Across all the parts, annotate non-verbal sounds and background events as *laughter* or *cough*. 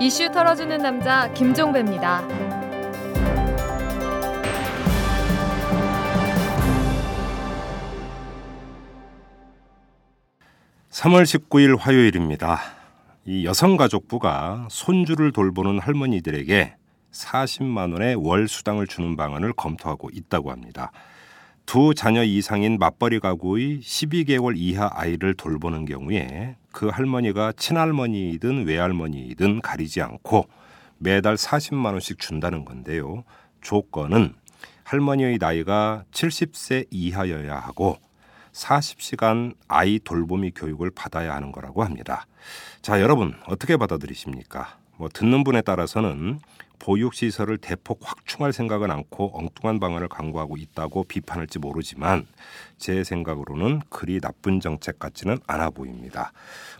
이슈 털어주는 남자 김종배입니다. 3월 19일 화요일입니다. 이 여성가족부가 손주를 돌보는 할머니들에게 40만 원의 월 수당을 주는 방안을 검토하고 있다고 합니다. 두 자녀 이상인 맞벌이 가구의 12개월 이하 아이를 돌보는 경우에 그 할머니가 친할머니이든 외할머니이든 가리지 않고 매달 40만 원씩 준다는 건데요. 조건은 할머니의 나이가 70세 이하여야 하고 40시간 아이 돌보미 교육을 받아야 하는 거라고 합니다. 자, 여러분 어떻게 받아들이십니까? 뭐 듣는 분에 따라서는 보육시설을 대폭 확충할 생각은 않고 엉뚱한 방안을 강구하고 있다고 비판할지 모르지만 제 생각으로는 그리 나쁜 정책 같지는 않아 보입니다.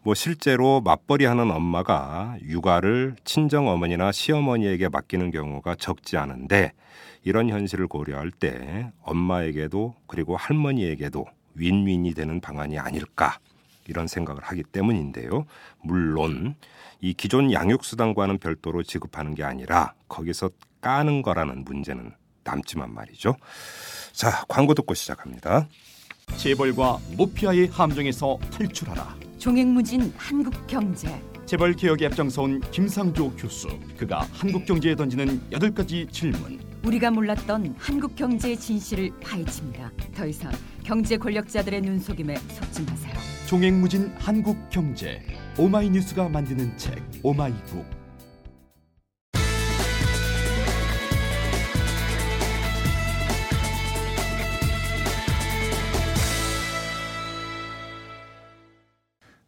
뭐 실제로 맞벌이 하는 엄마가 육아를 친정 어머니나 시어머니에게 맡기는 경우가 적지 않은데 이런 현실을 고려할 때 엄마에게도 그리고 할머니에게도 윈윈이 되는 방안이 아닐까 이런 생각을 하기 때문인데요. 물론 이 기존 양육 수당과는 별도로 지급하는 게 아니라 거기서 까는 거라는 문제는 남지만 말이죠. 자, 광고 듣고 시작합니다. 재벌과 모피아의 함정에서 탈출하라. 종횡무진 한국 경제. 재벌 개혁에 앞장서온 김상조 교수. 그가 한국 경제에 던지는 여덟 가지 질문. 우리가 몰랐던 한국 경제의 진실을 파헤칩니다. 더 이상 경제 권력자들의 눈속임에 속지 마세요. 종횡무진 한국 경제. 오마이뉴스가 만드는 책 오마이북.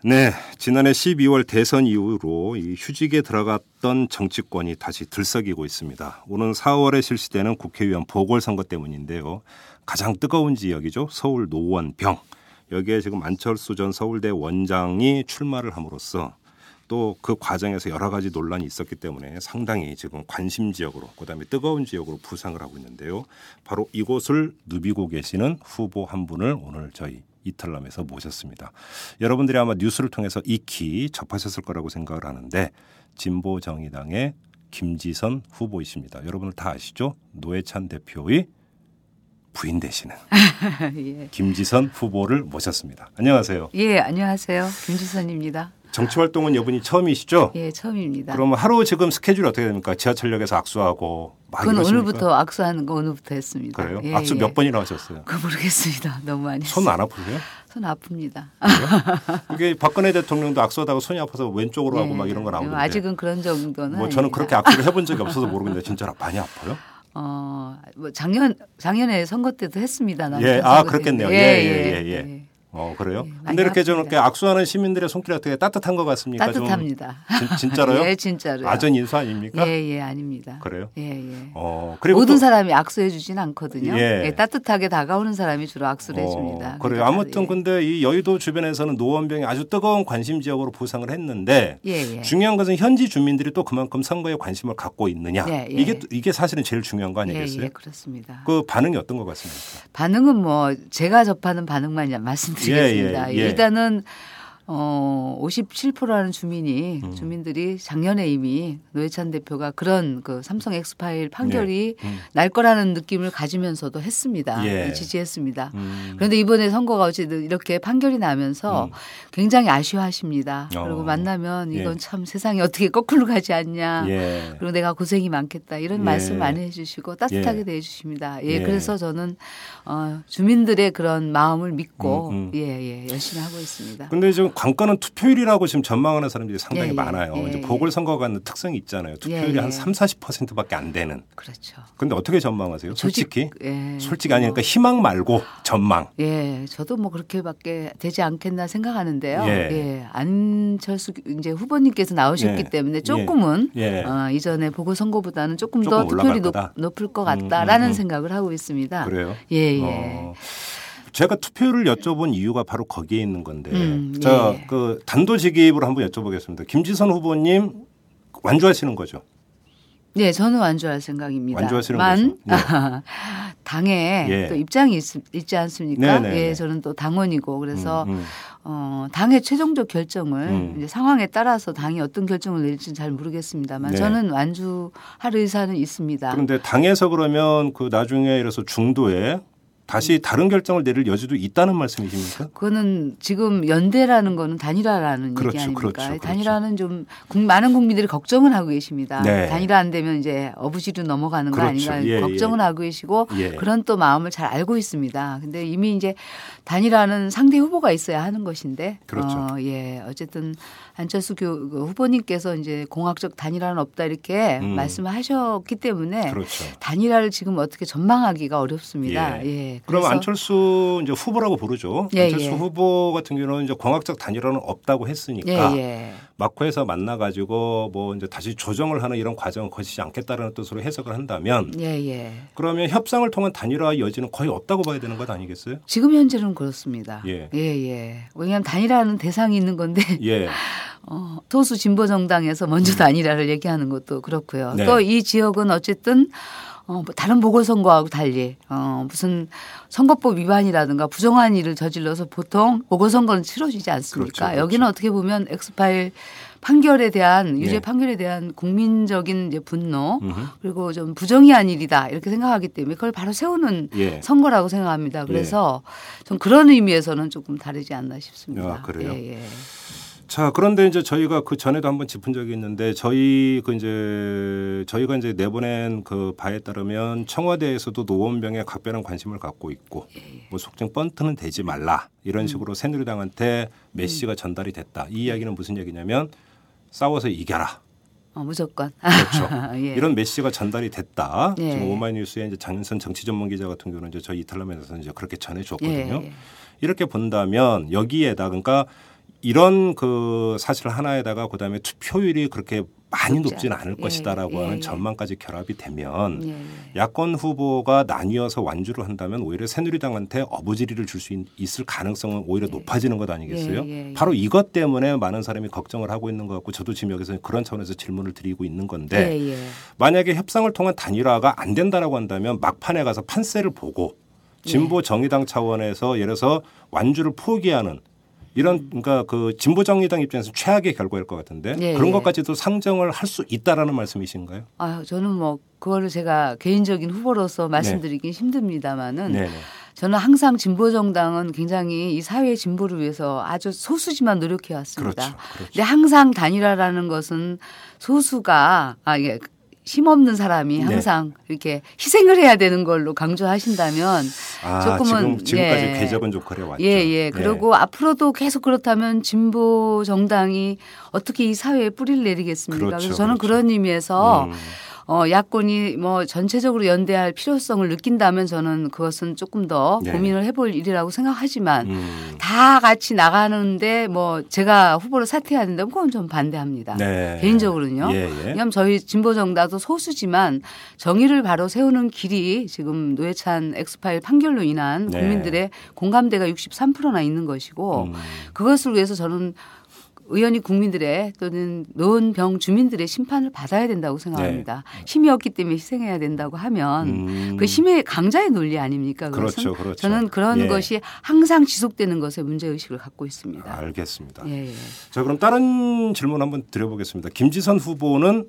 네, 지난해 12월 대선 이후로 이 휴직에 들어갔던 정치권이 다시 들썩이고 있습니다. 오는 4월에 실시되는 국회의원 보궐선거 때문인데요. 가장 뜨거운 지역이죠. 서울 노원병. 여기에 지금 안철수 전 서울대 원장이 출마를 함으로써 또 그 과정에서 여러 가지 논란이 있었기 때문에 상당히 지금 관심 지역으로 그다음에 뜨거운 지역으로 부상을 하고 있는데요. 바로 이곳을 누비고 계시는 후보 한 분을 오늘 저희 이탈남에서 모셨습니다. 여러분들이 아마 뉴스를 통해서 익히 접하셨을 거라고 생각을 하는데 진보 정의당의 김지선 후보이십니다. 여러분들 다 아시죠? 노회찬 대표의 부인 되시는 *laughs* 예. 김지선 후보를 모셨습니다. 안녕하세요. 예, 안녕하세요. 김지선입니다. 정치 활동은 이분이 처음이시죠? 예, 처음입니다. 그러면 하루 지금 스케줄이 어떻게 됩니까? 지하철역에서 악수하고 막 그건 이러십니까? 오늘부터 악수하는 거 오늘부터 했습니다. 그래요? 예, 악수 예. 몇 번이나 하셨어요? 그 모르겠습니다. *laughs* 너무 많이 손. 안 아프세요? 손 아픕니다. 이게 박근혜 대통령도 악수하다가 손이 아파서 왼쪽으로 하고 예. 막 이런 거 나오는데 아직은 그런 정도는 뭐 저는 아닙니다. 그렇게 악수를 해본 적이 없어서 모르겠는데 진짜 많이 아파요? *laughs* 어, 뭐 작년 작년에 선거 때도 했습니다. 예, 아 그렇겠네요. 예, 예, 예, 예. 예. 어 그래요? 예, 많이 근데 이렇게. 이렇게 악수하는 시민들의 손길이 어떻게 따뜻한 것 같습니까? 좀 따뜻합니다. 진, 진짜로요? *laughs* 예, 진짜로요. 아전 인수 아닙니까? 예, 예, 아닙니다. 그래요? 예, 예. 어 그리고 모든 또- 사람이 악수해 주진 않거든요. 예. 예, 따뜻하게 다가오는 사람이 주로 악수를 어, 해줍니다. 그래요. 그러니까, 아무튼 예. 근데 이 여의도 주변에서는 노원병이 아주 뜨거운 관심 지역으로 부상을 했는데 예, 예. 중요한 것은 현지 주민들이 또 그만큼 선거에 관심을 갖고 있느냐 예, 예. 이게 이게 사실은 제일 중요한 거 예, 아니겠어요? 예, 그렇습니다. 그 반응이 어떤 것 같습니까? 반응은 뭐 제가 접하는 반응만 말씀 드리겠습니다. 예, 예, 예. 일단은 어 57%라는 주민이 음. 주민들이 작년에 이미 노회찬 대표가 그런 그 삼성 엑스파일 판결이 음. 날 거라는 느낌을 가지면서도 했습니다. 예. 네, 지지했습니다. 음. 그런데 이번에 선거가 어쨌든 이렇게 판결이 나면서 음. 굉장히 아쉬워하십니다. 어. 그리고 만나면 이건 예. 참 세상이 어떻게 거꾸로 가지 않냐. 예. 그리고 내가 고생이 많겠다 이런 예. 말씀 많이 해주시고 따뜻하게 예. 대해주십니다. 예, 예. 그래서 저는 어, 주민들의 그런 마음을 믿고 음, 음. 예, 예, 열심히 하고 있습니다. 근데 지금 관건은 투표율이라고 지금 전망하는 사람들이 상당히 예, 예. 많아요. 예, 이제 예. 보궐선거가 하는 특성이 있잖아요. 투표율이 예, 한 예. 3, 40%밖에 안 되는. 그렇죠. 근데 어떻게 전망하세요? 솔직히? 조직- 예, 솔직히 아니니까 희망 말고 전망. 예, 저도 뭐 그렇게밖에 되지 않겠나 생각하는데요. 예. 예, 안철수 이제 후보님께서 나오셨기 예. 때문에 조금은 예. 어, 이전에 보궐선거보다는 조금 조금 더 투표율이 높. 높을 것 음, 같다라는 음, 음. 생각을 하고 있습니다. 그래요? 예, 예. 어, 제가 투표율을 여쭤본 이유가 바로 거기에 있는 건데, 음, 자, 예. 그 단도직입으로 한번 여쭤보겠습니다. 김지선 후보님 완주하시는 거죠? 네, 저는 완주할 생각입니다. 완주하시는 만 거죠? 네. *laughs* 당에 예. 또 입장이 있, 있지 않습니까? 네, 네, 예, 네. 저는 또 당원이고 그래서 음, 음. 어, 당의 최종적 결정을 음. 이제 상황에 따라서 당이 어떤 결정을 내릴지는 잘 모르겠습니다만 네. 저는 완주할 의사는 있습니다. 그런데 당에서 그러면 그 나중에 이래서 중도에 다시 다른 결정을 내릴 여지도 있다는 말씀이십니까? 그거는 지금 연대라는 거는 단일화라는 그렇죠, 얘기 아닙니까? 그렇죠, 그렇죠. 단일화는 좀 국- 많은 국민들이 걱정을 하고 계십니다. 네. 단일화 안 되면 이제 어부지로 넘어가는 거 그렇죠. 아닌가 예, 걱정을 예. 하고 계시고 예. 그런 또 마음을 잘 알고 있습니다. 근데 이미 이제 단일화는 상대 후보가 있어야 하는 것인데 그렇죠. 어, 예. 어쨌든 안철수 교, 그 후보님께서 이제 공학적 단일화는 없다 이렇게 음. 말씀을 하셨기 때문에 그렇죠. 단일화를 지금 어떻게 전망하기가 어렵습니다. 예. 그럼 그래서 안철수 이제 후보라고 부르죠. 예, 안철수 예. 후보 같은 경우는 이제 공학적 단일화는 없다고 했으니까 마코에서 만나 가지고 뭐 이제 다시 조정을 하는 이런 과정을 거치지 않겠다라는 뜻으로 해석을 한다면 예, 예. 그러면 협상을 통한 단일화 여지는 거의 없다고 봐야 되는 것 아니겠어요? 지금 현재는 그렇습니다. 예. 예, 예. 왜냐하면 단일화는 대상이 있는 건데 *laughs* 예. 어, 소수 진보 정당에서 먼저 단일화를 얘기하는 것도 그렇고요. 음. 네. 또이 지역은 어쨌든 어, 뭐 다른 보궐선거하고 달리 어, 무슨 선거법 위반이라든가 부정한 일을 저질러서 보통 보궐선거는 치러지지 않습니까? 그렇죠, 그렇죠. 여기는 어떻게 보면 엑스파일 판결에 대한 유죄 네. 판결에 대한 국민적인 이제 분노 음흠. 그리고 좀 부정의한 일이다 이렇게 생각하기 때문에 그걸 바로 세우는 예. 선거라고 생각합니다. 그래서 좀 그런 의미에서는 조금 다르지 않나 싶습니다. 아, 그래요? 예, 예. 자, 그런데 이제 저희가 그 전에도 한번 짚은 적이 있는데 저희 그 이제 저희가 이제 내보낸 그 바에 따르면 청와대에서도 노원병에 각별한 관심을 갖고 있고 뭐 속칭 번트는 되지 말라 이런 식으로 새누리당한테 메시지가 전달이 됐다. 이 이야기는 무슨 얘기냐면 싸워서 이겨라. 어, 무조건. 그렇죠. *laughs* 예. 이런 메시지가 전달이 됐다. 예. 지금 오마이뉴스의 이제 장윤선 정치 전문 기자 같은 경우는 이제 저희 이탈남에서 이제 그렇게 전해줬거든요. 예, 예. 이렇게 본다면 여기에다 그러니까 이런 그 사실 하나에다가 그다음에 투표율이 그렇게 많이 높지 높지는 않- 않을 예, 것이다라고 예, 하는 예. 전망까지 결합이 되면 예, 예. 야권 후보가 나뉘어서 완주를 한다면 오히려 새누리당한테 어부지리를 줄 수 있을 가능성은 오히려 높아지는 것 아니겠어요? 예, 예, 예. 바로 이것 때문에 많은 사람이 걱정을 하고 있는 것 같고 저도 지금 여기서 그런 차원에서 질문을 드리고 있는 건데 예, 예. 만약에 협상을 통한 단일화가 안 된다라고 한다면 막판에 가서 판세를 보고 네. 진보 정의당 차원에서 예를 들어서 완주를 포기하는 이런 그러니까 그 진보 정의당 입장에서 최악의 결과일 것 같은데 예, 그런 예. 것까지도 상정을 할 수 있다라는 말씀이신가요? 아, 저는 뭐 그거를 제가 개인적인 후보로서 말씀드리긴 힘듭니다만은 네, 네. 저는 항상 진보 정당은 굉장히 이 사회의 진보를 위해서 아주 소수지만 노력해 왔습니다. 그렇죠. 그렇죠. 근데 항상 단일화라는 것은 소수가 아 이게 힘없는 사람이 네. 항상 이렇게 희생을 해야 되는 걸로 강조하신다면 아, 조금은, 지금 지금까지 예. 궤적은 조커에 왔죠. 예, 예. 네. 그리고 앞으로도 계속 그렇다면 진보 정당이 어떻게 이 사회에 뿌리를 내리겠습니까? 그렇죠, 그래서 저는 그렇죠. 그런 의미에서 음. 어, 야권이 뭐 전체적으로 연대할 필요성을 느낀다면 저는 그것은 조금 더 네. 고민을 해볼 일이라고 생각하지만 음. 다 같이 나가는데 뭐 제가 후보로 사퇴해야 된다면 그건 좀 반대합니다. 네. 개인적으로는요. 예, 예. 왜냐하면 저희 진보 정당도 소수지만 정의를 바로 세우는 길이 지금 노회찬 엑스파일 판결로 인한 네. 국민들의 공감대가 63%나 있는 것이고 음. 그것을 위해서 저는 의원이 국민들의 또는 노원병 주민들의 심판을 받아야 된다고 생각합니다. 힘이 없기 때문에 희생해야 된다고 하면 음. 그 힘의 강자의 논리 아닙니까? 그렇죠, 그렇죠. 저는 그런 예. 것이 항상 지속되는 것에 문제 의식을 갖고 있습니다. 알겠습니다. 예, 예. 자, 그럼 다른 질문 한번 드려보겠습니다. 김지선 후보는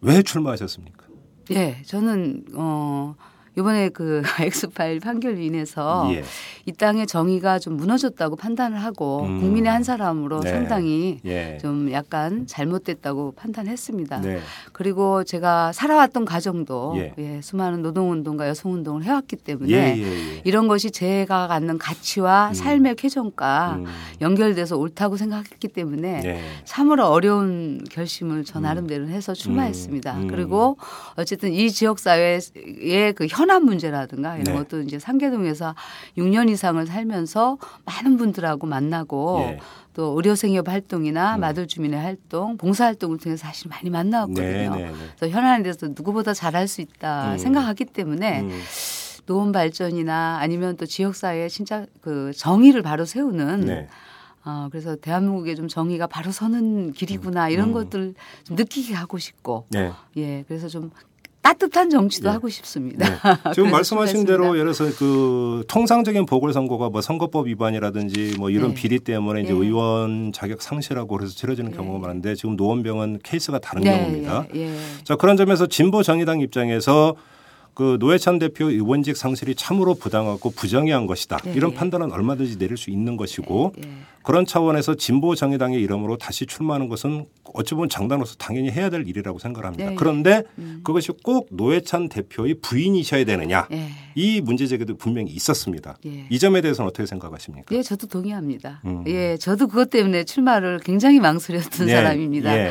왜 출마하셨습니까? 예, 저는 어 이번에 그 *laughs* 엑스파일 판결로 인해서 예. 이 땅의 정의가 좀 무너졌다고 판단을 하고 음. 국민의 한 사람으로 네. 상당히 예. 좀 약간 잘못됐다고 판단했습니다. 네. 그리고 제가 살아왔던 가정도 예. 예, 수많은 노동운동과 여성운동을 해왔기 때문에 예, 예, 예. 이런 것이 제가 갖는 가치와 음. 삶의 쾌정과 음. 연결돼서 옳다고 생각했기 때문에 네. 참으로 어려운 결심을 저 나름대로 해서 출마했습니다. 음. 음. 그리고 어쨌든 이 지역 사회의 그 현안 문제라든가 이런 네. 것도 이제 상계동에서 6년 이상을 살면서 많은 분들하고 만나고 예. 또 의료생협 활동이나 음. 마들 주민의 활동, 봉사 활동을 통해서 사실 많이 만나왔거든요. 네, 네, 네. 그래서 현안에 대해서 누구보다 잘할 수 있다 음. 생각하기 때문에 음. 노원 발전이나 아니면 또 지역 사회에 진짜 그 정의를 바로 세우는 네. 어, 그래서 대한민국에 좀 정의가 바로 서는 길이구나 이런 음. 것들 좀 느끼게 하고 싶고 네. 예 그래서 좀 따뜻한 정치도 예. 하고 싶습니다. 네. *laughs* 지금 말씀하신. 대로 예를 들어서 그 통상적인 보궐선거가 뭐 선거법 위반이라든지 뭐 이런 네. 비리 때문에 이제 예. 의원 자격 상실하고 그래서 치러지는 예. 경우가 많은데 지금 노원병은 케이스가 다른 네, 경우입니다. 예, 예. 자 그런 점에서 진보 정의당 입장에서 그 노회찬 대표 의원직 상실이 참으로 부당하고 부정의한 것이다. 예, 이런 예. 판단은 얼마든지 내릴 수 있는 것이고 예. 그런 차원에서 진보 정의당의 이름으로 다시 출마하는 것은 어찌 보면 정당으로서 당연히 해야 될 일이라고 생각을 합니다. 네, 네. 그런데 음. 그것이 꼭 노회찬 대표의 부인이셔야 되느냐 예. 이 문제 제기도 분명히 있었습니다. 예. 이 점에 대해서는 어떻게 생각하십니까? 예, 저도 동의합니다. 음. 예, 저도 그것 때문에 출마를 굉장히 망설였던 네, 사람입니다. 예.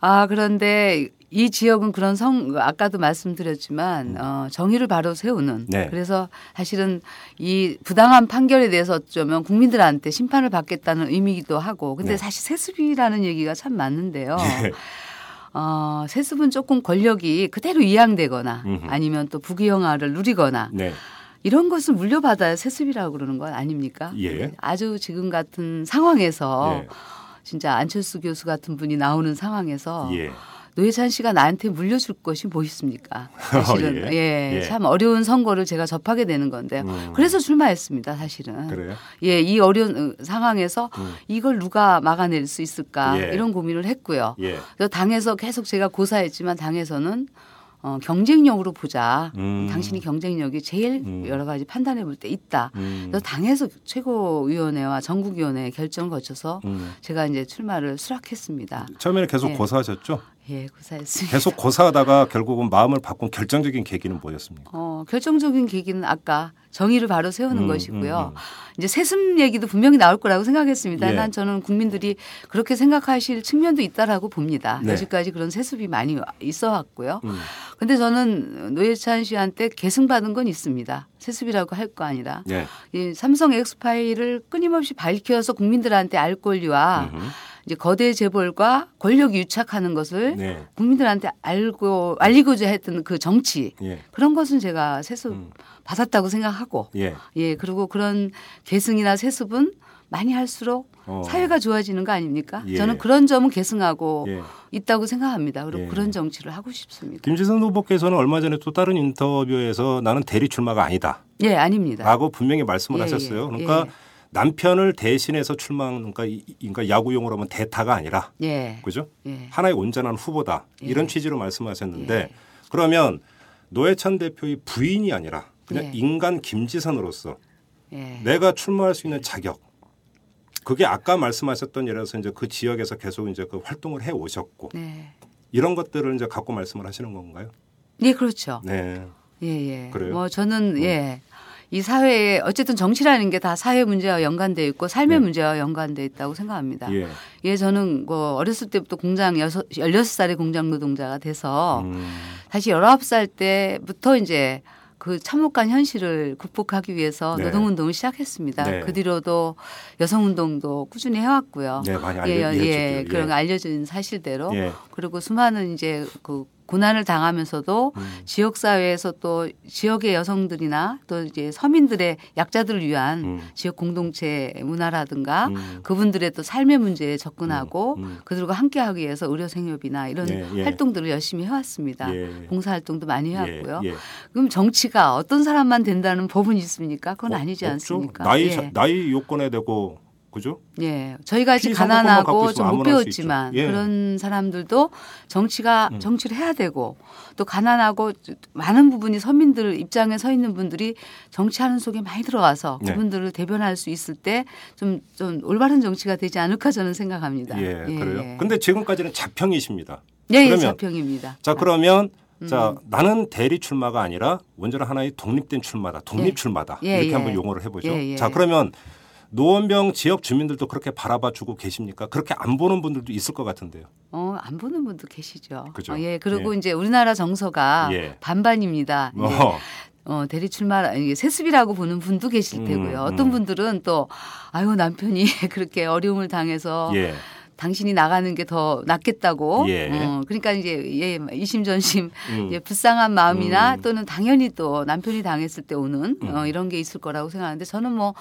아, 그런데 이 지역은 그런 성, 아까도 말씀드렸지만, 어, 정의를 바로 세우는. 음. 네. 그래서 사실은 이 부당한 판결에 대해서 어쩌면 국민들한테 심판을 받겠다는 의미이기도 하고, 근데 네. 사실 세습이라는 얘기가 참 많은데요. 예. 어, 세습은 조금 권력이 그대로 이양되거나 음흠. 아니면 또 부귀영화를 누리거나 네. 이런 것을 물려받아야 세습이라고 그러는 건 아닙니까? 예. 아주 지금 같은 상황에서 예. 진짜 안철수 교수 같은 분이 나오는 상황에서 예. 노회찬 씨가 나한테 물려줄 것이 뭐 있습니까? *laughs* 사실은 예. 예, 예. 참 어려운 선거를 제가 접하게 되는 건데 음. 그래서 출마했습니다. 사실은 그래요? 예, 이 어려운 어, 상황에서 음. 이걸 누가 막아낼 수 있을까 예. 이런 고민을 했고요. 예. 그래서 당에서 계속 제가 고사했지만 당에서는 어, 경쟁력으로 보자. 음. 당신이 경쟁력이 제일 음. 여러 가지 판단해 볼 때 있다. 음. 그래서 당에서 최고위원회와 전국위원회 결정을 거쳐서 음. 제가 이제 출마를 수락했습니다. 처음에는 계속 예. 고사하셨죠? 예, 고사했습니다. 계속 고사하다가 결국은 마음을 바꾼 결정적인 계기는 뭐였습니까? 어, 결정적인 계기는 아까 정의를 바로 세우는 음, 것이고요. 음, 음. 이제 세습 얘기도 분명히 나올 거라고 생각했습니다. 예. 난 저는 국민들이 그렇게 생각하실 측면도 있다라고 봅니다. 네. 여지까지 그런 세습이 많이 있어 왔고요. 음. 근데 저는 노예찬 씨한테 계승받은 건 있습니다. 세습이라고 할 거 아니라 예. 이 삼성 엑스파일을 끊임없이 밝혀서 국민들한테 알 권리와 음흠. 이제 거대 재벌과 권력이 유착하는 것을 네. 국민들한테 알고 알리고자 했던 그 정치 예. 그런 것은 제가 세습 음. 받았다고 생각하고 예. 예 그리고 그런 계승이나 세습은 많이 할수록 어. 사회가 좋아지는 거 아닙니까? 예. 저는 그런 점은 계승하고 예. 있다고 생각합니다. 그리고 예. 그런 정치를 하고 싶습니다. 김지선 후보께서는 얼마 전에 또 다른 인터뷰에서 나는 대리 출마가 아니다. 예, 아닙니다. 라고 분명히 말씀을 예, 하셨어요. 예, 그러니까 예. 남편을 대신해서 출마한 그러니까, 이- 그러니까 야구 용어로 하면 대타가 아니라 예. 그죠? 예. 하나의 온전한 후보다 이런 예. 취지로 말씀하셨는데 예. 그러면 노회찬 대표의 부인이 아니라 그냥 예. 인간 김지선으로서 예. 내가 출마할 수 있는 자격 그게 아까 말씀하셨던 예를 들어서 이제 그 지역에서 계속 이제 그 활동을 해 오셨고 네. 이런 것들을 이제 갖고 말씀을 하시는 건가요? 예, 그렇죠. 네. 예, 예. 그래요? 뭐 저는 예. 이 사회에 어쨌든 정치라는 게 다 사회 문제와 연관돼 있고 삶의 네. 문제와 연관돼 있다고 생각합니다. 예. 예, 저는 뭐 어렸을 때부터 공장 여섯, 16살에 공장 노동자가 돼서 음. 다시 19살 때부터 이제 그 참혹한 현실을 극복하기 위해서 네. 노동운동을 시작했습니다. 네. 그 뒤로도 여성운동도 꾸준히 해왔고요. 네, 많이 예, 알려- 예. 그런 예. 알려진 사실대로 예. 그리고 수많은 이제 그 고난을 당하면서도 음. 지역 사회에서 또 지역의 여성들이나 또 이제 서민들의 약자들을 위한 음. 지역 공동체 문화라든가 음. 그분들의 또 삶의 문제에 접근하고 음, 음. 그들과 함께하기 위해서 의료 생협이나 이런 예, 예. 활동들을 열심히 해왔습니다. 예. 봉사 활동도 많이 해왔고요. 예, 예. 그럼 정치가 어떤 사람만 된다는 법은 있습니까? 그건 어, 아니지 없죠. 않습니까? 나이 예. 자- 나이 요건에 대고 그죠? 예. 저희가 아직 가난하고 좀 못 배웠지만. 예. 그런 사람들도 정치가 음. 정치를 해야 되고 또 가난하고 많은 부분이 서민들 입장에 서 있는 분들이 정치하는 속에 많이 들어가서 네. 그분들을 대변할 수 있을 때좀좀 올바른 정치가 되지 않을까 저는 생각합니다. 예, 그래요. 근데 지금까지는 자평이십니다. 예, 예, 그러면 자평입니다. 자 그러면 음. 자 나는 대리 출마가 아니라 완전 하나의 독립된 출마다 독립 예. 출마다 예, 이렇게 예. 한번 용어를 해 보죠. 예, 예. 자 그러면 노원병 지역 주민들도 그렇게 바라봐 주고 계십니까? 그렇게 안 보는 분들도 있을 것 같은데요. 어, 안 보는 분도 계시죠. 그죠. 어, 예, 그리고 예. 이제 우리나라 정서가 예. 반반입니다. 예. 어, 어, 대리 출마, 세습이라고 보는 분도 계실 음, 테고요. 음. 어떤 분들은 또, 아유, 남편이 *laughs* 그렇게 어려움을 당해서 예, 당신이 나가는 게 더 낫겠다고. 예. 어, 그러니까 이제, 예, 이심전심, 음. 예, 불쌍한 마음이나 음. 또는 당연히 또 남편이 당했을 때 오는 어, 음. 이런 게 있을 거라고 생각하는데 저는 뭐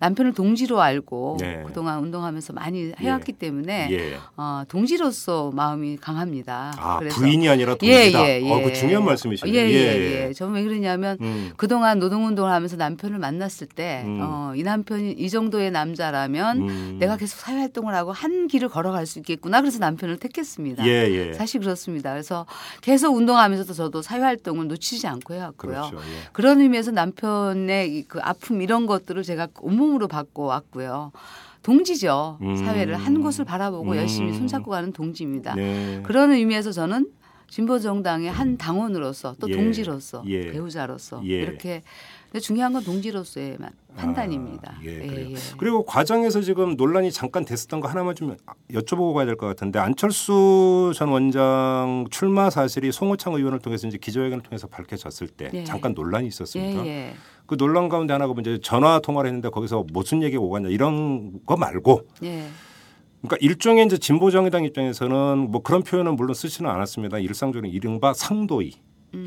남편을 동지로 알고 네. 그동안 운동하면서 많이 해왔기 때문에 예. 어, 동지로서 마음이 강합니다. 아, 그래서 부인이 아니라 예, 동지다. 예, 예. 어, 그 중요한 말씀이시네요. 예, 예, 예. 저는 왜 그러냐면 음. 그동안 노동운동을 하면서 남편을 만났을 때, 음. 어, 이 남편이 이 정도의 남자라면 음. 내가 계속 사회활동을 하고 한 길을 걸어갈 수 있겠구나. 그래서 남편을 택했습니다. 예, 예. 사실 그렇습니다. 그래서 계속 운동하면서도 저도 사회활동을 놓치지 않고 해왔고요. 그렇죠. 예. 그런 의미에서 남편의 이그 아픔 이런 것들을 제가 온몸 으로 받고 왔고요. 동지죠. 음. 사회를 한 곳을 바라보고 음. 열심히 손잡고 가는 동지입니다. 네. 그런 의미에서 저는 진보 정당의 한 당원으로서 또 예. 동지로서 예. 배우자로서 예. 이렇게 근데 중요한 건 동지로서의 마- 판단입니다. 아, 예, 그래요. 예. 그리고 과정에서 지금 논란이 잠깐 됐었던 거 하나만 좀 여쭤보고 가야 될 것 같은데 안철수 전 원장 출마 사실이 송호창 의원을 통해서 이제 기자회견을 통해서 밝혀졌을 때 예. 잠깐 논란이 있었습니다. 예, 예. 그 논란 가운데 하나가 이제 전화 통화를 했는데 거기서 무슨 얘기가 오갔냐 이런 거 말고 예. 그러니까 일종의 이제 진보 정의당 입장에서는 뭐 그런 표현은 물론 쓰지는 않았습니다. 일상적으로 이른바 상도이.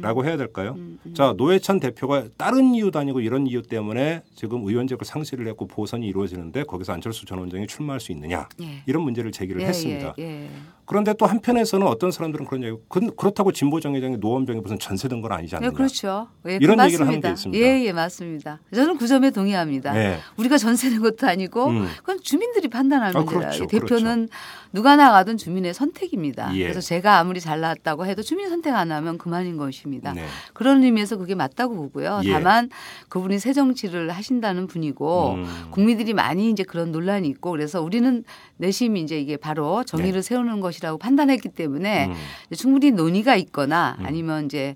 라고 해야 될까요? 음, 음. 자 노회찬 대표가 다른 이유도 아니고 이런 이유 때문에 지금 의원직을 상실을 했고 보선이 이루어지는데 거기서 안철수 전 원장이 출마할 수 있느냐 예. 이런 문제를 제기를 예, 했습니다. 예, 예. 그런데 또 한편에서는 어떤 사람들은 그런 얘기 그- 그렇다고 진보 정의당의 노원병이 무슨 전세된 건 아니지 않느냐. 네, 그렇죠. 예, 이런 그 얘기를 하는. 게 있습니다. 예, 예, 맞습니다. 저는 그 점에 동의합니다. 네. 우리가 전세는 것도 아니고 음. 그건 주민들이 판단할 아. 그렇죠, 이 대표는 누가 나가든 주민의 선택입니다. 예. 그래서 제가 아무리 잘났다고 해도 주민 선택 안 하면 그만인 것입니다. 네. 그런 의미에서 그게 맞다고 보고요. 예. 다만 그분이 새 정치를 하신다는 분이고 음. 국민들이 많이 이제 그런 논란이 있고 그래서 우리는 내심이 이제 이게 바로 정의를 세우는 것이라고 판단했기 때문에 음. 충분히 논의가 있거나 음. 아니면 이제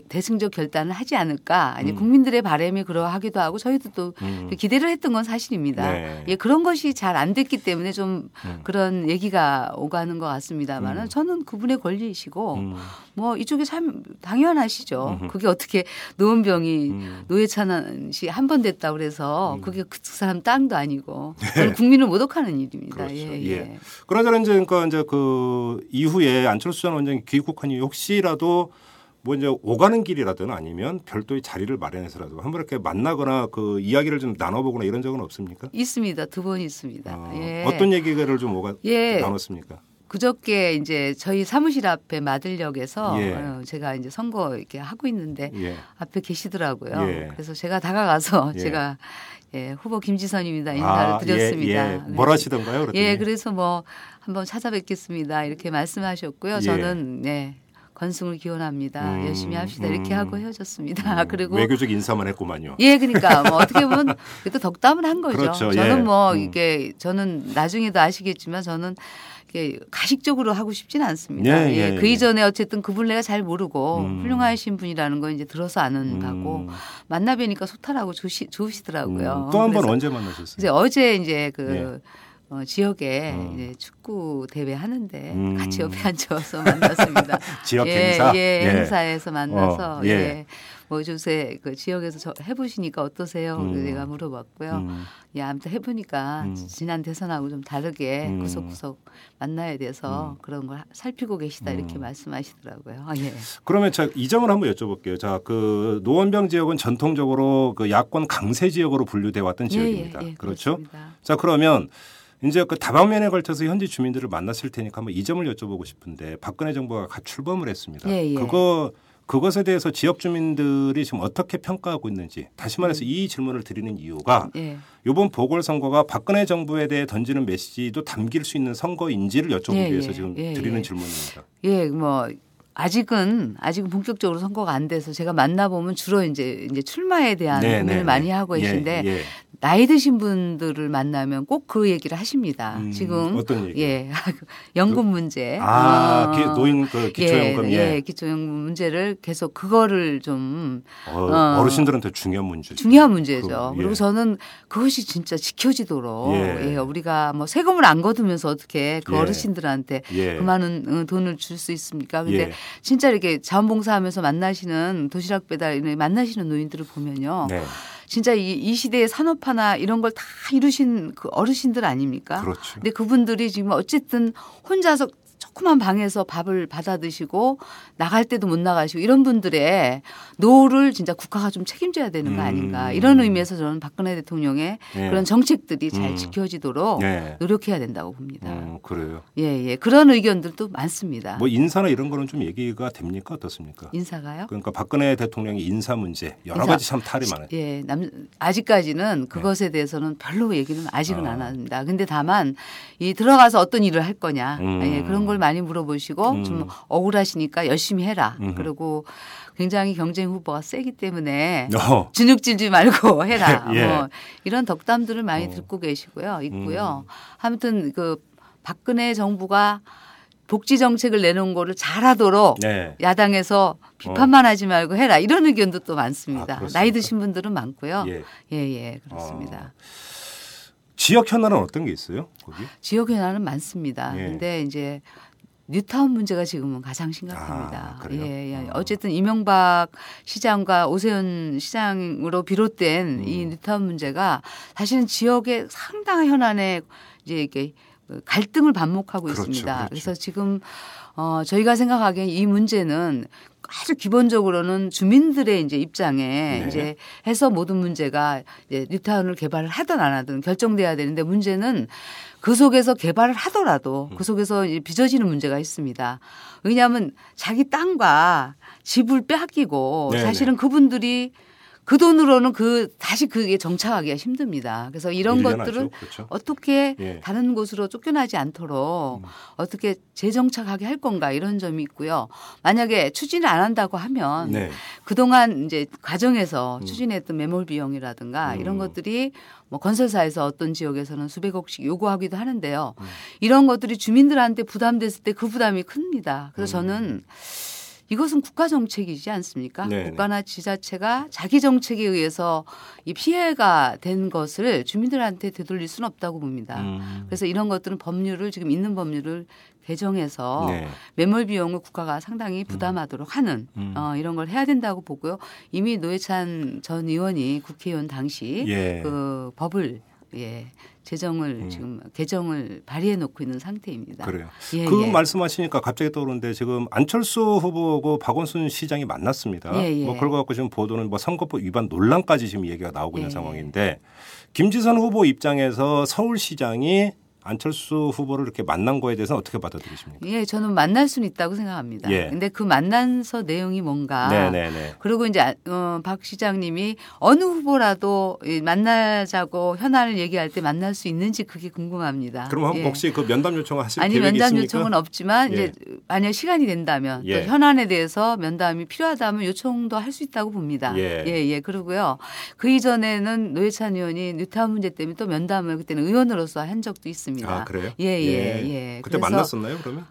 대승적 결단을 하지 않을까. 이제 음. 국민들의 바람이 그러하기도 하고 저희도 또 음. 기대를 했던 건 사실입니다. 네. 예, 그런 것이 잘 안 됐기 때문에 좀 음. 그런 얘기가 오가는 것 같습니다만은 음. 저는 그분의 권리이시고 음. 뭐 이쪽에 참 당연하시죠. 음흠. 그게 어떻게 노원병이 음. 노회찬 씨 한 번 됐다 그래서 음. 그게 그 사람 땅도 아니고 그건 국민을 모독하는 일입니다. 그렇죠. 예, 예. 예. 그러자 이제 그러니까 이제 그 이후에 안철수 전 원장이 귀국한 이후 혹시라도 뭐 이제 오가는 길이라든 아니면 별도의 자리를 마련해서라도 한번 이렇게 만나거나 그 이야기를 좀 나눠보거나 이런 적은 없습니까? 있습니다. 두 번 있습니다. 어, 예. 어떤 얘기를 좀 오가 예. 나눴습니까? 그저께 이제 저희 사무실 앞에 마들역에서 예. 어, 제가 이제 선거 이렇게 하고 있는데 예. 앞에 계시더라고요. 예. 그래서 제가 다가가서 예. 제가 예, 후보 김지선입니다 인사를 아, 드렸습니다. 예, 예. 뭘 하시던가요? 그랬더니? 예, 그래서 뭐 한번 찾아뵙겠습니다 이렇게 말씀하셨고요. 예. 저는 네. 건승을 기원합니다. 음, 열심히 합시다. 이렇게 음. 하고 헤어졌습니다. 음, *laughs* 그리고 외교적 인사만 했구만요. 예, 그러니까 뭐 어떻게 보면 그래도 덕담을 한 거죠. 그렇죠. 저는 예. 뭐 음. 이게 저는 나중에도 아시겠지만 저는 이게 가식적으로 하고 싶지는 않습니다. 예, 예, 예, 그 예. 이전에 어쨌든 그분 내가 잘 모르고 음. 훌륭하신 분이라는 걸 이제 들어서 아는 바고 음, 만나 뵈니까 소탈하고 좋시, 좋으시더라고요. 음, 또한 번 언제 만나셨어요? 이제 어제 이제 그 예. 어, 지역에 음. 축구 대회 하는데 음. 같이 옆에 *laughs* 앉아서 만났습니다. *laughs* 지역 예, 행사. 예, 행사에서 만나서 어, 예. 예. 뭐 요새 그 지역에서 저 해보시니까 어떠세요? 음. 내가 물어봤고요. 음, 예, 아무튼 해보니까 음. 지난 대선하고 좀 다르게 음. 구석구석 만나야 돼서 그런 걸 살피고 계시다 이렇게 음. 말씀하시더라고요. 아, 예. 그러면 자, 이 점을 한번 여쭤볼게요. 자, 그 노원병 지역은 전통적으로 그 야권 강세 지역으로 분류돼 왔던 지역입니다. 예, 예, 예, 그렇죠? 그렇습니다. 자, 그러면 이제 그 다방면에 걸쳐서 현지 주민들을 만났을 테니까 한번 이 점을 여쭤보고 싶은데 박근혜 정부가 갓 출범을 했습니다. 예, 예. 그거 그것에 대해서 지역 주민들이 지금 어떻게 평가하고 있는지 다시 말해서 이 질문을 드리는 이유가 예. 이번 보궐선거가 박근혜 정부에 대해 던지는 메시지도 담길 수 있는 선거인지를 여쭤보기 예, 위해서 예, 지금 예, 드리는 예. 질문입니다. 예, 뭐 아직은 아직은 본격적으로 선거가 안 돼서 제가 만나 보면 주로 이제 이제 출마에 대한 네, 고민을 네, 많이 네. 하고 예, 계신데 예. 나이 드신 분들을 만나면 꼭 그 얘기를 하십니다. 음, 지금 어떤 얘기? 예 *laughs* 연금 문제 아, 어, 기- 노인 그 기초연금 예, 예. 예, 기초연금 문제를 계속 그거를 좀 어, 어. 어르신들한테 중요한 문제죠. 중요한 문제죠. 그, 예. 그리고 저는 그것이 진짜 지켜지도록 예. 예. 우리가 뭐 세금을 안 거두면서 어떻게 그 예. 어르신들한테 예. 그 많은 어, 돈을 줄 수 있습니까? 근데 예. 진짜 이렇게 자원봉사하면서 만나시는 도시락 배달 만나시는 노인들을 보면요. 네. 진짜 이, 이 시대의 산업화나 이런 걸 다 이루신 그 어르신들 아닙니까? 그렇죠. 근데 그분들이 지금 어쨌든 혼자서 조그만 방에서 밥을 받아 드시고 나갈 때도 못 나가시고 이런 분들의 노후를 진짜 국가가 좀 책임져야 되는 거 아닌가 음. 이런 의미에서 저는 박근혜 대통령의 예. 그런 정책들이 잘 음. 지켜지도록 예. 노력해야 된다고 봅니다. 음, 그래요. 예, 예. 그런 의견들도 많습니다. 뭐 인사나 이런 거는 좀 얘기가 됩니까 어떻습니까? 인사가요? 그러니까 박근혜 대통령의 인사 문제 여러 인사. 가지 참 탈이 많아요. 예, 남, 아직까지는 그것에 대해서는 별로 얘기는 아직은 네. 아. 안 합니다. 근데 다만 이 들어가서 어떤 일을 할 거냐 음. 예, 그런 걸 많이 물어보시고 음. 좀 억울하시니까 열심히 해라. 음흠. 그리고 굉장히 경쟁 후보가 세기 때문에 어. 주눅질지 말고 *laughs* 해라. 예. 뭐 이런 덕담들을 많이 어. 듣고 계시고요. 있고요. 음. 아무튼 그 박근혜 정부가 복지 정책을 내놓은 거를 잘하도록 네. 야당에서 비판만 하지 말고 해라 이런 의견도 또 많습니다. 아? 나이 드신 분들은 많고요. 예. 예, 예, 그렇습니다. 지역 현안은 어떤 게 있어요? 거기? 지역 현안은 많습니다. 예. 근데 이제 뉴타운 문제가 지금은 가장 심각합니다. 아? 예, 예. 어. 어쨌든 이명박 시장과 오세훈 시장으로 비롯된 음. 이 뉴타운 문제가 사실은 지역의 상당한 현안에 이제 이렇게 갈등을 반복하고 그렇죠, 있습니다. 그렇죠. 그래서 지금 어 저희가 생각하기엔 이 문제는 아주 기본적으로는 주민들의 이제 입장에 네. 이제 해서 모든 문제가 이제 뉴타운을 개발을 하든 안 하든 결정돼야 되는데 문제는 그 속에서 개발을 하더라도 음. 그 속에서 이제 빚어지는 문제가 있습니다. 왜냐하면 자기 땅과 집을 빼앗기고 네네. 사실은 그분들이 그 돈으로는 그 다시 그게 정착하기가 힘듭니다. 그래서 이런. 것들을 그렇죠. 어떻게 예. 다른 곳으로 쫓겨나지 않도록 음. 어떻게 재정착하게 할 건가 이런 점이 있고요. 만약에 추진을 안 한다고 하면 네. 그동안 이제 과정에서 음. 추진했던 매몰 비용이라든가 음. 이런 것들이 뭐 건설사에서 어떤 지역에서는 수백억씩 요구하기도 하는데요. 음. 이런 것들이 주민들한테 부담됐을 때 그 부담이 큽니다. 그래서 음. 저는 이것은 국가 정책이지 않습니까? 네네. 국가나 지자체가 자기 정책에 의해서 이 피해가 된 것을 주민들한테 되돌릴 수는 없다고 봅니다. 음. 그래서 이런 것들은 법률을 지금 있는 법률을 개정해서 네. 매몰 비용을 국가가 상당히 부담하도록 하는 음. 어, 이런 걸 해야 된다고 보고요. 이미 노회찬 전 의원이 국회의원 당시 예. 그 법을 예 제정을 음. 지금 개정을 발의해 놓고 있는 상태입니다. 그래요. 예, 그 예. 말씀하시니까 갑자기 떠오르는데 지금 안철수 후보하고 박원순 시장이 만났습니다. 예, 예. 뭐 그걸 갖고 지금 보도는 뭐 선거법 위반 논란까지 지금 얘기가 나오고 있는 예. 상황인데 김지선 후보 입장에서 서울시장이 안철수 후보를 이렇게 만난 거에 대해서 는 어떻게 받아들이십니까? 예, 저는 만날 수는 있다고 생각합니다. 예. 근데 그 만난서 내용이 뭔가 네네네. 그리고 이제 아- 어, 박 시장님이 어느 후보라도 이 만나자고 현안을 얘기할 때 만날 수 있는지 그게 궁금합니다. 그럼 예. 혹시 그 면담 요청을 하실 아니 면담 있습니까? 요청은 없지만 예. 이제 만약 시간이 된다면 예. 또 현안에 대해서 면담이 필요하다면 요청도 할 수 있다고 봅니다. 예. 예, 예. 그러고요. 그 이전에는 노회찬 의원이 뉴타운 문제 때문에 또 면담을 그때는 의원으로서 한 적도 있습니다. 아 그래요? 예, 예, 예. 그때 그래서 만났었나요? 그러면?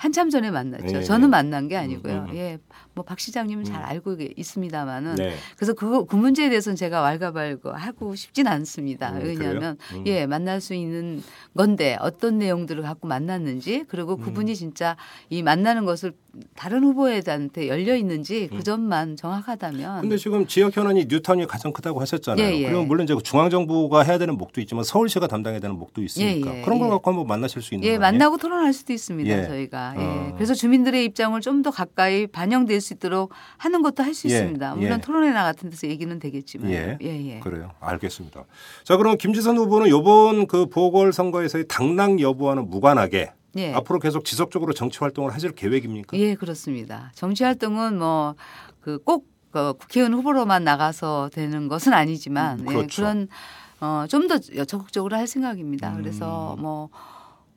한참 전에 만났죠. 예, 저는 예. 만난 게 아니고요. 음, 음. 예, 뭐 박 시장님은 잘 음. 알고 있습니다만은 네. 그래서 그, 그 문제에 대해서는 제가 왈가왈부 하고 싶진 않습니다. 음, 왜냐하면? 음. 예 만날 수 있는 건데 어떤 내용들을 갖고 만났는지 그리고 음. 그분이 진짜 이 만나는 것을 다른 후보들한테 열려 있는지 그 점만 정확하다면 음. 근데 지금 지역 현안이 뉴타운이 가장 크다고 하셨잖아요. 예, 예. 그러면 물론 이제 중앙 정부가 해야 되는 목도 있지만 서울시가 담당해야 되는 목도 있으니까 예, 예, 그런 걸 예. 갖고 한번 만나실 수 있는 예, 거 아니에요? 만나고 토론할 수도 있습니다. 예. 저희가. 예. 어. 그래서 주민들의 입장을 좀 더 가까이 반영될 수 있도록 하는 것도 할수 예, 있습니다. 물론 예. 토론회나 같은 데서 얘기는 되겠지만. 예. 예, 예. 그래요. 알겠습니다. 자, 그럼 김지선 후보는 이번 그 보궐선거에서의 당락 여부와는 무관하게 예. 앞으로 계속 지속적으로 정치 활동을 하실 계획입니까? 예, 그렇습니다. 정치 활동은 뭐그꼭 그 국회의원 후보로만 나가서 되는 것은 아니지만 음, 예, 그렇죠. 그런 어, 좀 더 적극적으로 할 생각입니다. 음. 그래서 뭐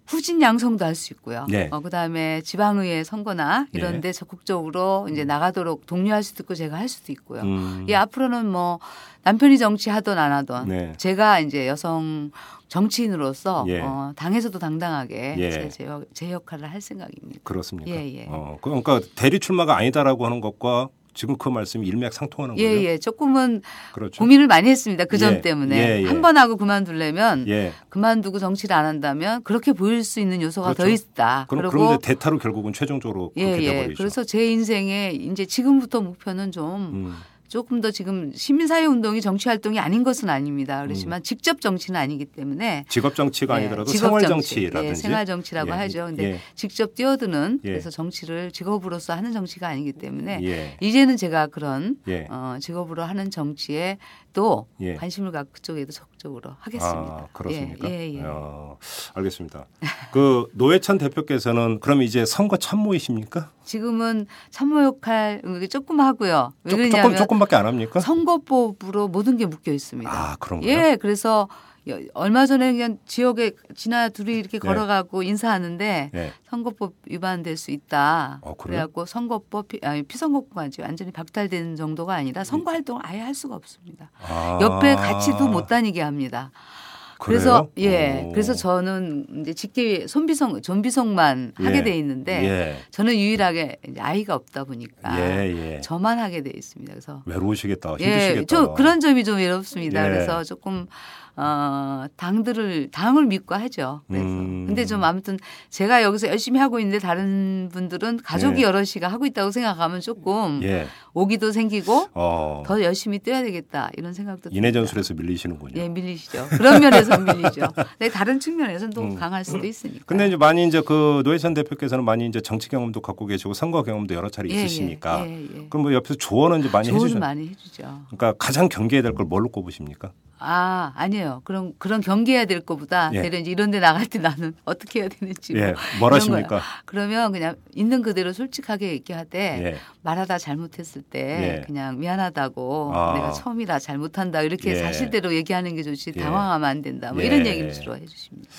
후진 양성도 할 수 있고요. 네. 어, 그다음에 지방의회 선거나 이런 네. 데 적극적으로 이제 나가도록 독려할 수도 있고 제가 할 수도 있고요. 음. 예, 앞으로는 뭐 남편이 정치하던 안 하던 네. 제가 이제 여성 정치인으로서 예. 어, 당에서도 당당하게 예. 제, 제, 역- 제 역할을 할 생각입니다. 그렇습니까? 예, 예. 어, 그러니까 대리 출마가 아니다라고 하는 것과 지금 그 말씀이 일맥상통하는 거예요. 예, 예. 조금은 그렇죠. 고민을 많이 했습니다. 그점 예, 때문에. 예, 예. 한번 하고 그만두려면 예. 그만두고 정치를 안 한다면 그렇게 보일 수 있는 요소가 더 그렇죠. 있다. 그럼 이제 대타로 결국은 최종적으로 예, 그렇게 예. 돼버리죠. 그래서 제 인생에 이제 지금부터 목표는 좀 음. 조금 더 지금 시민사회 운동이 정치 활동이 아닌 것은 아닙니다. 그렇지만 직접 정치는 아니기 때문에 직업 정치가 예, 아니더라도 직업 생활 정치, 예, 생활 정치라고 예, 하죠. 근데 예, 직접 뛰어드는 예. 그래서 정치를 직업으로서 하는 정치가 아니기 때문에 예, 이제는 제가 그런 예. 어, 직업으로 하는 정치에 또 예. 관심을 갖고 그쪽에도 적극적으로 하겠습니다. 아, 그렇습니까? 예, 예, 예. 어, 알겠습니다. 그 노회찬 대표께서는 그럼 이제 선거 참모이십니까? 지금은 참모 역할 이게 조금 하고요. 왜 조, 그러냐면 조금 조금밖에 안 합니까? 선거법으로 모든 게 묶여 있습니다. 아 그런가요? 예, 그래서 여- 얼마 전에 그냥 지역에 지나 둘이 이렇게 네. 걸어가고 인사하는데 예. 선거법 위반될 수 있다. 어, 그래요? 그래갖고 선거법 피, 아니, 피선거권까지 완전히 박탈되는 정도가 아니라 선거 네. 활동을 아예 할 수가 없습니다. 아, 옆에 같이도 못 다니게 합니다. 그래요? 그래서 예, 오. 그래서 저는 이제 직계 손비성 존비성만 예. 하게 돼 있는데 예. 저는 유일하게 아이가 없다 보니까 예, 예. 저만 하게 돼 있습니다. 그래서 외로우시겠다. 힘드시겠다. 예, 저 그런 점이 좀 외롭습니다. 예. 그래서 조금 어, 당들을 당을 믿고 하죠. 그래서 음. 근데 좀 아무튼 제가 여기서 열심히 하고 있는데 다른 분들은 가족이 예. 여럿이가 하고 있다고 생각하면 조금 예. 오기도 생기고 어. 더 열심히 뛰어야 되겠다 이런 생각도 듭니다. 인해 전술에서 밀리시는군요. 예, 밀리시죠. 그런 면에서 밀리죠. *laughs* 근데 다른 측면에서는 또 음. 강할 수도 있으니까. 근데 이제 많이 이제 그 노회찬 대표께서는 많이 이제 정치 경험도 갖고 계시고 선거 경험도 여러 차례 예, 있으시니까 예, 예, 예. 그럼 뭐 옆에서 조언은 이제 많이 해주죠. 많이 해주죠. 그러니까 가장 경계해야 될 걸 뭘로 꼽으십니까? 아, 아니에요. 그런 그런 경계해야 될 것보다 예. 대려 이제 이런 데 나갈 때 나는 *laughs* 어떻게 해야 되는지 뭐 예, 뭘 이런 하십니까? 그러면 그냥 있는 그대로 솔직하게 얘기하되 예, 말하다 잘못했을 때 예. 그냥 미안하다고 아. 내가 처음이라 잘못한다 이렇게 예. 사실대로 얘기하는 게 좋지 예. 당황하면 안 된다 뭐 예. 이런 얘기를 주로 해 주십니다.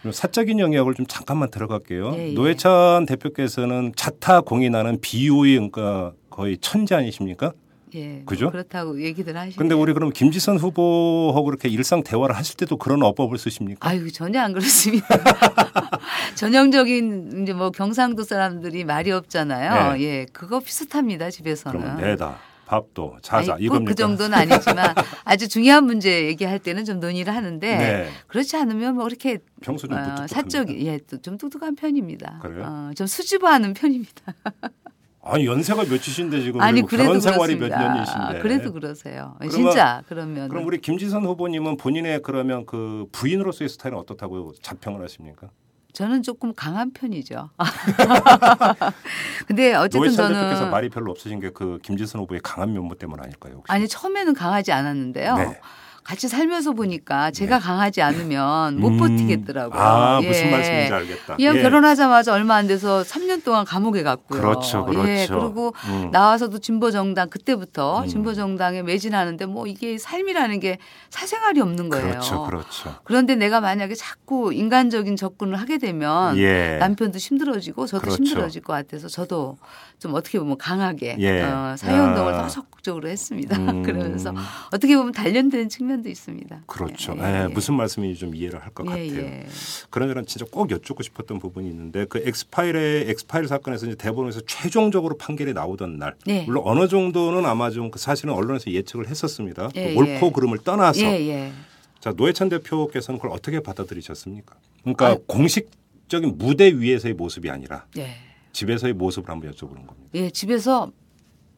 그럼 사적인 영역을 좀 잠깐만 들어갈게요. 예, 예. 노회찬 대표께서는 자타 공인하는 비호의 그러니까 거의 천재 아니십니까? 예, 그죠? 그렇다고 얘기들 하시죠. 근데 우리 그럼 김지선 후보하고 그렇게 일상 대화를 하실 때도 그런 어법을 쓰십니까? 아유 전혀 안 그렇습니다. *laughs* 전형적인 이제 뭐 경상도 사람들이 말이 없잖아요. 네. 예, 그거 비슷합니다 집에서는. 그러면 내다, 밥도, 자자 아니, 이겁니까? 그 정도는 아니지만 *laughs* 아주 중요한 문제 얘기할 때는 좀 논의를 하는데 네. 그렇지 않으면 뭐 그렇게 평소 좀 어, 무뚝뚝합니까? 사적이 예, 또좀 똑똑한 편입니다. 그래요? 어, 좀 수줍어하는 편입니다. *laughs* 아니 연세가 몇이신데 지금 아니 그래도 결혼 생활이 몇 그렇습니다. 년이신데 그래도 그러세요. 그러면- 진짜 그러면 그럼 우리 김지선 후보님은 본인의 그러면 그 부인으로서의 스타일은 어떻다고 자평을 하십니까? 저는 조금 강한 편이죠. *laughs* 근데 어쨌든 노회찬 대표께서 저는 말이 별로 없으신 게 그 김지선 후보의 강한 면모 때문 아닐까요? 혹시? 아니 처음에는 강하지 않았는데요. 네. 같이 살면서 보니까 제가 강하지 않으면 못 음. 버티겠더라고요. 아 예. 무슨 말씀인지 알겠다. 그냥 예. 결혼하자마자 얼마 안 돼서 3년 동안 감옥에 갔고요. 그렇죠, 그렇죠. 예, 그리고 음. 나와서도 진보 정당 그때부터 음. 진보 정당에 매진하는데 뭐 이게 삶이라는 게 사생활이 없는 거예요. 그렇죠, 그렇죠. 그런데 내가 만약에 자꾸 인간적인 접근을 하게 되면 예. 남편도 힘들어지고 저도 그렇죠. 힘들어질 것 같아서 저도 좀 어떻게 보면 강하게 예. 어, 사회운동을 아. 더 적극적으로 했습니다. 음. *laughs* 그러면서 어떻게 보면 단련된 측면도 있습니다. 그렇죠. 예, 예, 예. 무슨 말씀인지 좀 이해를 할것 예, 같아요. 예. 그러나 진짜 꼭 여쭙고 싶었던 부분이 있는데 그 엑스파일의 엑스파일 사건에서 이제 대법원에서 최종적으로 판결이 나오던 날 네. 물론 어느 정도는 아마 좀그 사실은 언론에서 예측을 했었습니다. 예, 그 옳고 예. 그름을 떠나서 예, 예. 자 노회찬 대표께서는 그걸 어떻게 받아들이셨습니까? 그러니까 아. 공식적인 무대 위에서의 모습이 아니라 예. 집에서의 모습을 한번 여쭤보는 겁니다. 예, 집에서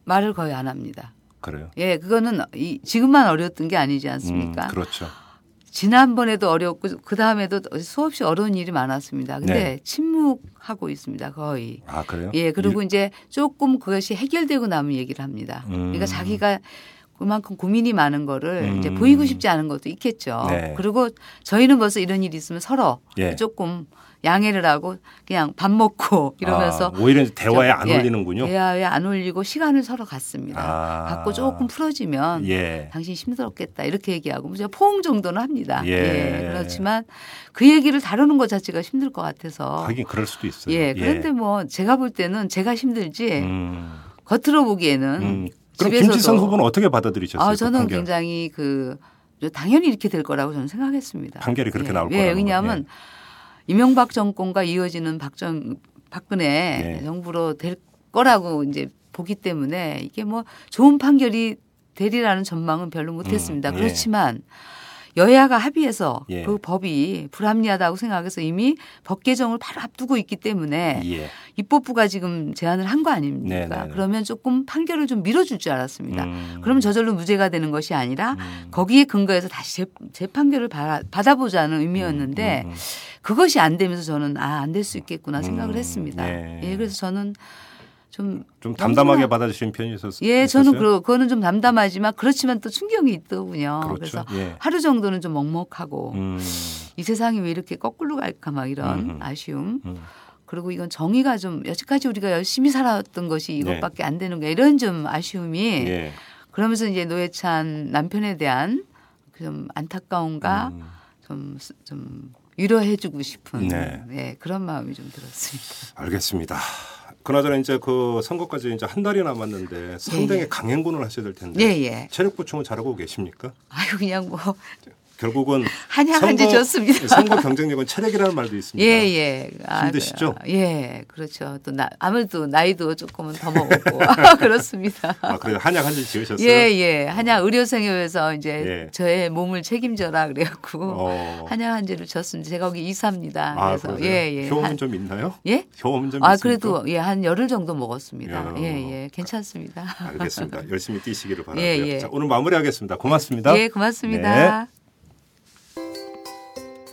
말을 거의 안 합니다. 그래요? 예, 그거는 이, 지금만 어려웠던 게 아니지 않습니까? 음, 그렇죠. 지난번에도 어려웠고 그 다음에도 수없이 어려운 일이 많았습니다. 근데 네. 침묵하고 있습니다. 거의. 아 그래요? 예, 그리고 이제 조금 그것이 해결되고 나면 얘기를 합니다. 음. 그러니까 자기가 그만큼 고민이 많은 거를 음. 이제 보이고 싶지 않은 것도 있겠죠. 네. 그리고 저희는 벌써 이런 일이 있으면 서로 예. 조금 양해를 하고 그냥 밥 먹고 *laughs* 이러면서 아, 오히려 대화에 좀, 안 예, 올리는군요. 대화에 안 올리고 시간을 서로 갖습니다. 아. 갖고 조금 풀어지면 예. 당신 힘들었겠다 이렇게 얘기하고 제가 포옹 정도는 합니다. 예. 그렇지만 그 얘기를 다루는 것 자체가 힘들 것 같아서. 하긴 그럴 수도 있어요. 예. 그런데 뭐 제가 볼 때는 제가 힘들지 음. 겉으로 보기에는 음. 그럼 김지선 후보는 어떻게 받아들이셨어요? 아그 저는 판결? 굉장히 그 당연히 이렇게 될 거라고 저는 생각했습니다. 판결이 그렇게 예. 나올 예, 거라는 왜냐하면 이명박 정권과 이어지는 박정 박근혜 예. 정부로 될 거라고 이제 보기 때문에 이게 뭐 좋은 판결이 되리라는 전망은 별로 못했습니다. 음, 예. 그렇지만 여야가 합의해서 예. 그 법이 불합리하다고 생각해서 이미 법 개정을 바로 앞두고 있기 때문에 예. 입법부가 지금 제안을 한 거 아닙니까? 네네네. 그러면 조금 판결을 좀 밀어줄 줄 알았습니다. 음. 그러면 저절로 무죄가 되는 것이 아니라 음. 거기에 근거해서 다시 재, 재판결을 받아, 의미였는데 음, 음, 음. 그것이 안 되면서 저는 아 안 될 수 있겠구나 생각을 음, 했습니다. 네. 예, 그래서 저는 좀 좀 담담하게 너무나- 받아주신 편이셨어요? 예, 저는 그, 그거는 좀 담담하지만 그렇지만 또 충격이 있더군요. 그렇죠. 그래서 예. 하루 정도는 좀 먹먹하고 음. 이 세상이 왜 이렇게 거꾸로 갈까 막 이런 음흠. 아쉬움. 음. 그리고 이건 정의가 좀 여지까지 우리가 열심히 살아왔던 것이 이것밖에 안 되는 게 이런 좀 아쉬움이 예. 그러면서 이제 노회찬 남편에 대한 그좀 안타까움과 음. 좀, 좀 위로해주고 싶은 네. 예, 그런 마음이 좀 들었습니다. 알겠습니다. 그나저나 이제 그 선거까지 이제 한 달이 남았는데 상당히 예. 강행군을 하셔야 될 텐데 예, 예. 체력 보충은 잘하고 계십니까? 아유 그냥 뭐 결국은 한양한지 좋습니다. 선거 경쟁력은 체력이라는 말도 있습니다. 예, 예. 아, 힘드시죠? 그, 예, 그렇죠. 또 나, 아무래도 나이도 조금은 더 먹었고 *laughs* *laughs* 그렇습니다. 아, 그래서 한약 한잔 지으셨어요? 예, 예. 한양 의료생협에서 이제 예. 저의 몸을 책임져라 그래갖고 어. 한양 한지를 줬습니다. 제가 거기 이사입니다. 아, 그래서 그러세요? 예, 예. 효험은 한- 좀 있나요? 예? 효험은 좀 아, 있습니까? 그래도 예, 한 열흘 정도 먹었습니다. 야. 예, 예. 괜찮습니다. 알겠습니다. *laughs* 열심히 뛰시기를 바라고요. 예, 예. 자, 오늘 마무리하겠습니다. 고맙습니다. 예, 고맙습니다.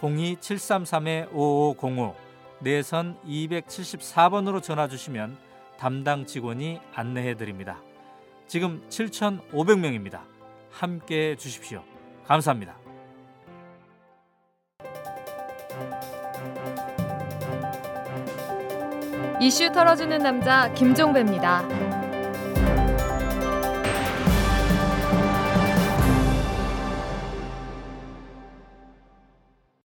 02-733-5505 내선 274번으로 전화 주시면 담당 직원이 안내해 드립니다. 지금 7,500명입니다. 함께 해 주십시오. 감사합니다. 이슈 털어주는 남자 김종배입니다.